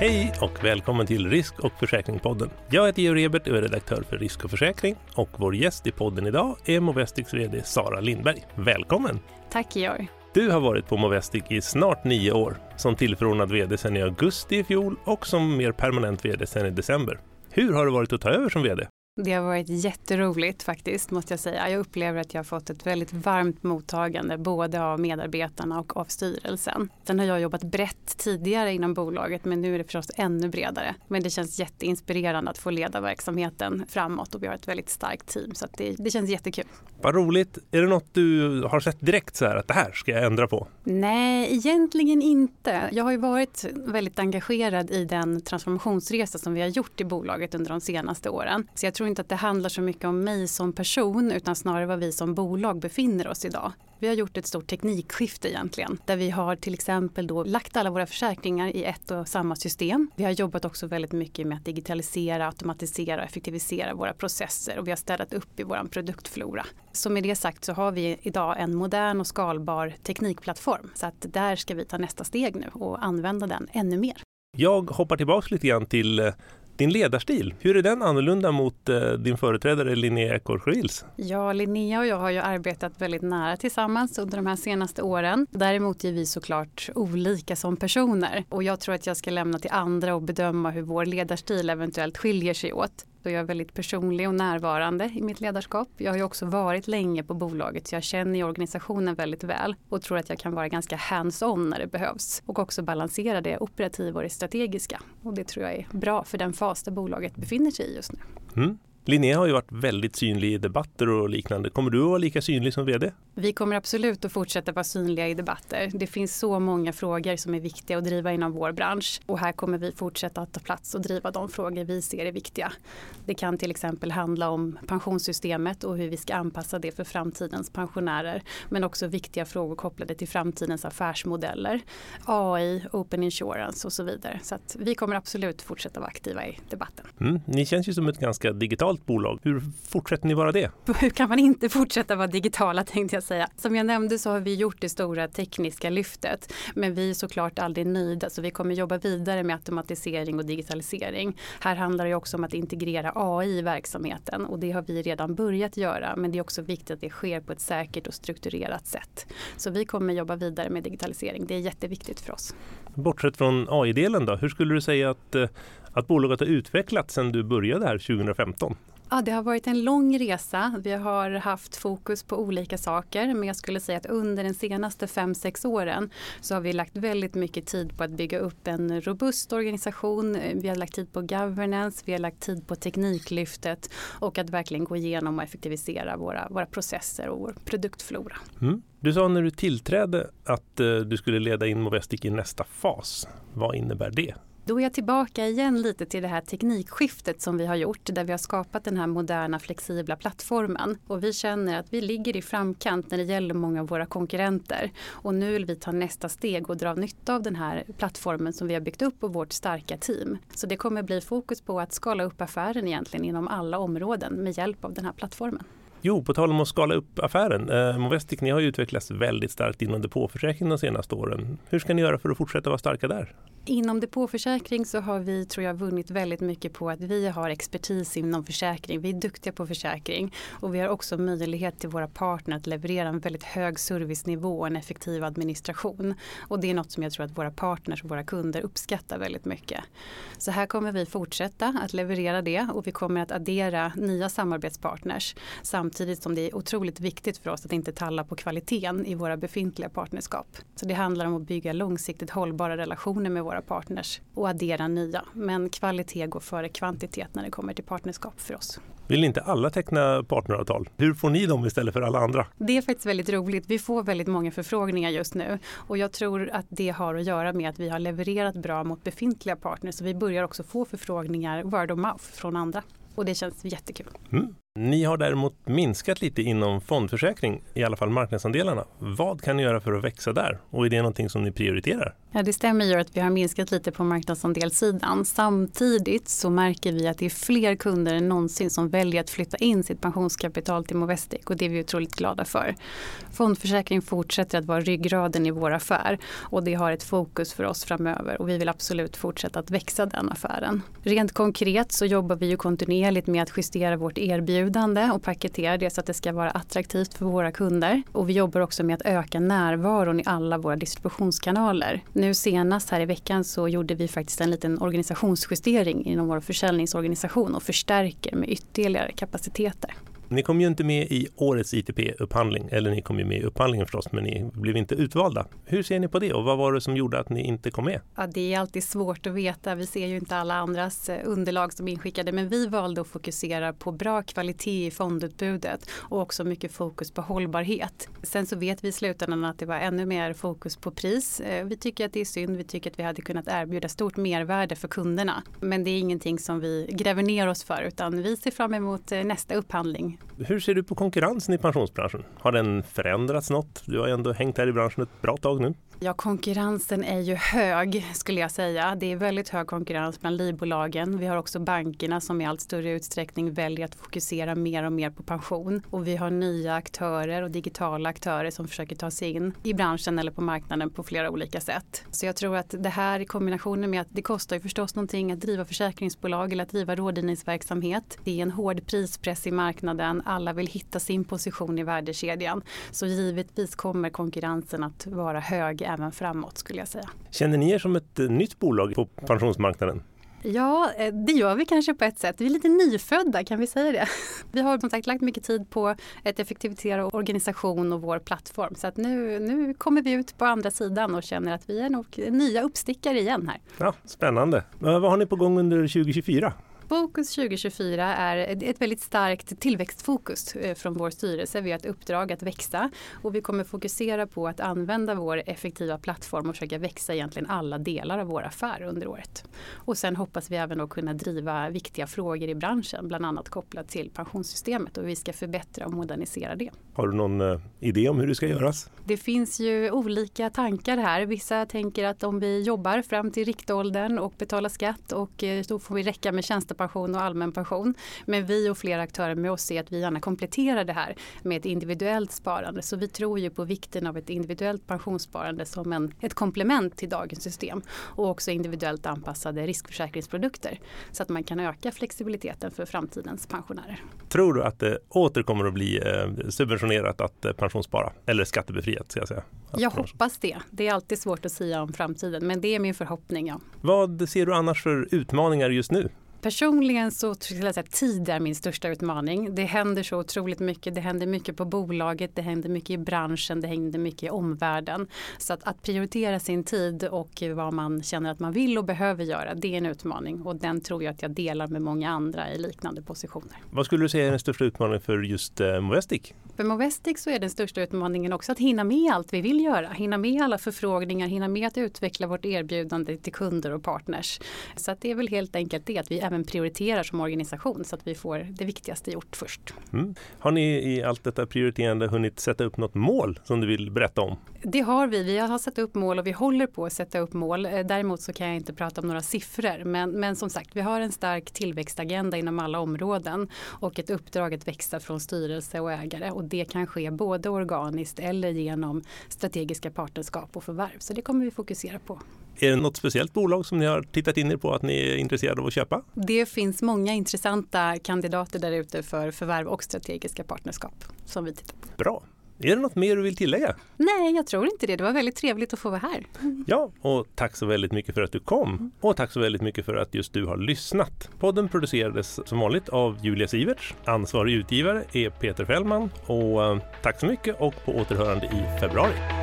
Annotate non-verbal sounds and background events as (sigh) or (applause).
Hej och välkommen till Risk och försäkringspodden. Jag heter Georg Ebert och är redaktör för Risk och försäkring och vår gäst i podden idag är Movestics VD Sara Lindberg. Välkommen! Tack Georg! Du har varit på Movestic i snart nio år, som tillförordnad VD sedan i augusti i fjol och som mer permanent VD sedan i december. Hur har det varit att ta över som VD? Det har varit jätteroligt faktiskt måste jag säga. Jag upplever att jag har fått ett väldigt varmt mottagande både av medarbetarna och av styrelsen. Sen har jag jobbat brett tidigare inom bolaget men nu är det förstås ännu bredare. Men det känns jätteinspirerande att få leda verksamheten framåt och vi har ett väldigt starkt team så det, det känns jättekul. Vad roligt. Är det något du har sett direkt så här att det här ska jag ändra på? Nej, egentligen inte. Jag har ju varit väldigt engagerad i den transformationsresa som vi har gjort i bolaget under de senaste åren. Så jag tror inte att det handlar så mycket om mig som person utan snarare var vi som bolag befinner oss idag. Vi har gjort ett stort teknikskifte egentligen där vi har till exempel då lagt alla våra försäkringar i ett och samma system. Vi har jobbat också väldigt mycket med att digitalisera, automatisera och effektivisera våra processer och vi har städat upp i vår produktflora. Så med det sagt så har vi idag en modern och skalbar teknikplattform så att där ska vi ta nästa steg nu och använda den ännu mer. Jag hoppar tillbaka lite grann till eh, din ledarstil, hur är den annorlunda mot eh, din företrädare Linnea Ekorskjöils? Ja, Linnea och jag har ju arbetat väldigt nära tillsammans under de här senaste åren. Däremot är vi såklart olika som personer och jag tror att jag ska lämna till andra och bedöma hur vår ledarstil eventuellt skiljer sig åt då jag är väldigt personlig och närvarande i mitt ledarskap. Jag har ju också varit länge på bolaget så jag känner organisationen väldigt väl och tror att jag kan vara ganska hands-on när det behövs och också balansera det operativa och det strategiska. Och det tror jag är bra för den fas där bolaget befinner sig i just nu. Mm. Linnea har ju varit väldigt synlig i debatter och liknande. Kommer du att vara lika synlig som VD? Vi kommer absolut att fortsätta vara synliga i debatter. Det finns så många frågor som är viktiga att driva inom vår bransch och här kommer vi fortsätta att ta plats och driva de frågor vi ser är viktiga. Det kan till exempel handla om pensionssystemet och hur vi ska anpassa det för framtidens pensionärer men också viktiga frågor kopplade till framtidens affärsmodeller, AI, open insurance och så vidare. Så att vi kommer absolut fortsätta vara aktiva i debatten. Mm, ni känns ju som ett ganska digitalt digitalt bolag. Hur fortsätter ni vara det? Hur (laughs) kan man inte fortsätta vara digitala tänkte jag säga. Som jag nämnde så har vi gjort det stora tekniska lyftet. Men vi är såklart aldrig nöjda så vi kommer jobba vidare med automatisering och digitalisering. Här handlar det också om att integrera AI i verksamheten och det har vi redan börjat göra. Men det är också viktigt att det sker på ett säkert och strukturerat sätt. Så vi kommer jobba vidare med digitalisering. Det är jätteviktigt för oss. Bortsett från AI-delen då, hur skulle du säga att eh, att bolaget har utvecklats sedan du började här 2015? Ja, det har varit en lång resa. Vi har haft fokus på olika saker men jag skulle säga att under den senaste 5-6 åren så har vi lagt väldigt mycket tid på att bygga upp en robust organisation. Vi har lagt tid på governance, vi har lagt tid på tekniklyftet och att verkligen gå igenom och effektivisera våra, våra processer och vår produktflora. Mm. Du sa när du tillträdde att uh, du skulle leda in Movestic i nästa fas. Vad innebär det? Då är jag tillbaka igen lite till det här teknikskiftet som vi har gjort där vi har skapat den här moderna flexibla plattformen. Och vi känner att vi ligger i framkant när det gäller många av våra konkurrenter. Och nu vill vi ta nästa steg och dra nytta av den här plattformen som vi har byggt upp och vårt starka team. Så det kommer bli fokus på att skala upp affären egentligen inom alla områden med hjälp av den här plattformen. Jo, på tal om att skala upp affären. Eh, Movestic, ni har ju utvecklats väldigt starkt inom depåförsäkring de senaste åren. Hur ska ni göra för att fortsätta vara starka där? Inom depåförsäkring så har vi tror jag vunnit väldigt mycket på att vi har expertis inom försäkring. Vi är duktiga på försäkring och vi har också möjlighet till våra partner att leverera en väldigt hög servicenivå och en effektiv administration. Och det är något som jag tror att våra partners och våra kunder uppskattar väldigt mycket. Så här kommer vi fortsätta att leverera det och vi kommer att addera nya samarbetspartners samtidigt som det är otroligt viktigt för oss att inte talla på kvaliteten i våra befintliga partnerskap. Så det handlar om att bygga långsiktigt hållbara relationer med våra våra partners och addera nya. Men kvalitet går före kvantitet när det kommer till partnerskap för oss. Vill inte alla teckna partneravtal? Hur får ni dem istället för alla andra? Det är faktiskt väldigt roligt. Vi får väldigt många förfrågningar just nu och jag tror att det har att göra med att vi har levererat bra mot befintliga partners så vi börjar också få förfrågningar word of mouth från andra och det känns jättekul. Mm. Ni har däremot minskat lite inom fondförsäkring, i alla fall marknadsandelarna. Vad kan ni göra för att växa där? Och är det någonting som ni prioriterar? Ja, det stämmer ju att vi har minskat lite på marknadsandelssidan. Samtidigt så märker vi att det är fler kunder än någonsin som väljer att flytta in sitt pensionskapital till Movestic och det är vi otroligt glada för. Fondförsäkring fortsätter att vara ryggraden i vår affär och det har ett fokus för oss framöver och vi vill absolut fortsätta att växa den affären. Rent konkret så jobbar vi ju kontinuerligt med att justera vårt erbjudande och paketera det så att det ska vara attraktivt för våra kunder. Och vi jobbar också med att öka närvaron i alla våra distributionskanaler. Nu senast här i veckan så gjorde vi faktiskt en liten organisationsjustering inom vår försäljningsorganisation och förstärker med ytterligare kapaciteter. Ni kom ju inte med i årets ITP-upphandling, eller ni kom ju med i upphandlingen förstås, men ni blev inte utvalda. Hur ser ni på det och vad var det som gjorde att ni inte kom med? Ja, det är alltid svårt att veta. Vi ser ju inte alla andras eh, underlag som är inskickade, men vi valde att fokusera på bra kvalitet i fondutbudet och också mycket fokus på hållbarhet. Sen så vet vi i slutändan att det var ännu mer fokus på pris. Eh, vi tycker att det är synd. Vi tycker att vi hade kunnat erbjuda stort mervärde för kunderna. Men det är ingenting som vi gräver ner oss för, utan vi ser fram emot eh, nästa upphandling hur ser du på konkurrensen i pensionsbranschen? Har den förändrats något? Du har ändå hängt här i branschen ett bra tag nu. Ja, konkurrensen är ju hög skulle jag säga. Det är väldigt hög konkurrens bland livbolagen. Vi har också bankerna som i allt större utsträckning väljer att fokusera mer och mer på pension. Och vi har nya aktörer och digitala aktörer som försöker ta sig in i branschen eller på marknaden på flera olika sätt. Så jag tror att det här i kombinationen med att det kostar ju förstås någonting att driva försäkringsbolag eller att driva rådgivningsverksamhet. Det är en hård prispress i marknaden. Alla vill hitta sin position i värdekedjan. Så givetvis kommer konkurrensen att vara hög även framåt skulle jag säga. Känner ni er som ett eh, nytt bolag på pensionsmarknaden? Ja, eh, det gör vi kanske på ett sätt. Vi är lite nyfödda, kan vi säga det? (laughs) Vi har som sagt lagt mycket tid på att effektivisera organisation och vår plattform. Så att nu, nu kommer vi ut på andra sidan och känner att vi är nog nya uppstickare igen här. Ja, Spännande. Vad har ni på gång under 2024? Fokus 2024 är ett väldigt starkt tillväxtfokus eh, från vår styrelse. Vi har ett uppdrag att växa och vi kommer fokusera på att använda vår effektiva plattform och försöka växa egentligen alla delar av vår affär under året. Och sen hoppas vi även då kunna driva viktiga frågor i branschen, bland annat kopplat till pensionssystemet och vi ska förbättra och modernisera det. Har du någon uh, idé om hur det ska göras? Det finns ju olika tankar här. Vissa tänker att om vi jobbar fram till riktåldern och betalar skatt och uh, då får vi räcka med tjänstepension och allmän pension. Men vi och flera aktörer med oss ser att vi gärna kompletterar det här med ett individuellt sparande. Så vi tror ju på vikten av ett individuellt pensionssparande som en, ett komplement till dagens system och också individuellt anpassade riskförsäkringsprodukter så att man kan öka flexibiliteten för framtidens pensionärer. Tror du att det åter kommer att bli eh, subventionerat att eh, pensionsspara. Eller skattebefriat ska jag säga. Jag hoppas det. Det är alltid svårt att säga om framtiden men det är min förhoppning. Ja. Vad ser du annars för utmaningar just nu? Personligen så skulle jag säga att tid är min största utmaning. Det händer så otroligt mycket. Det händer mycket på bolaget, det händer mycket i branschen, det händer mycket i omvärlden. Så att, att prioritera sin tid och vad man känner att man vill och behöver göra, det är en utmaning. Och den tror jag att jag delar med många andra i liknande positioner. Vad skulle du säga är den största utmaningen för just eh, Movestic? För Movestic så är den största utmaningen också att hinna med allt vi vill göra. Hinna med alla förfrågningar, hinna med att utveckla vårt erbjudande till kunder och partners. Så att det är väl helt enkelt det att vi även prioriterar som organisation så att vi får det viktigaste gjort först. Mm. Har ni i allt detta prioriterande hunnit sätta upp något mål som du vill berätta om? Det har vi. Vi har satt upp mål och vi håller på att sätta upp mål. Eh, däremot så kan jag inte prata om några siffror. Men, men som sagt, vi har en stark tillväxtagenda inom alla områden och ett uppdrag att växa från styrelse och ägare. Och det kan ske både organiskt eller genom strategiska partnerskap och förvärv. Så det kommer vi fokusera på. Är det något speciellt bolag som ni har tittat in er på att ni är intresserade av att köpa? Det finns många intressanta kandidater där ute för förvärv och strategiska partnerskap som vi tittar på. Bra. Är det något mer du vill tillägga? Nej, jag tror inte det. Det var väldigt trevligt att få vara här. Ja, och tack så väldigt mycket för att du kom. Och tack så väldigt mycket för att just du har lyssnat. Podden producerades som vanligt av Julia Siverts. Ansvarig utgivare är Peter Fällman. Och eh, tack så mycket och på återhörande i februari.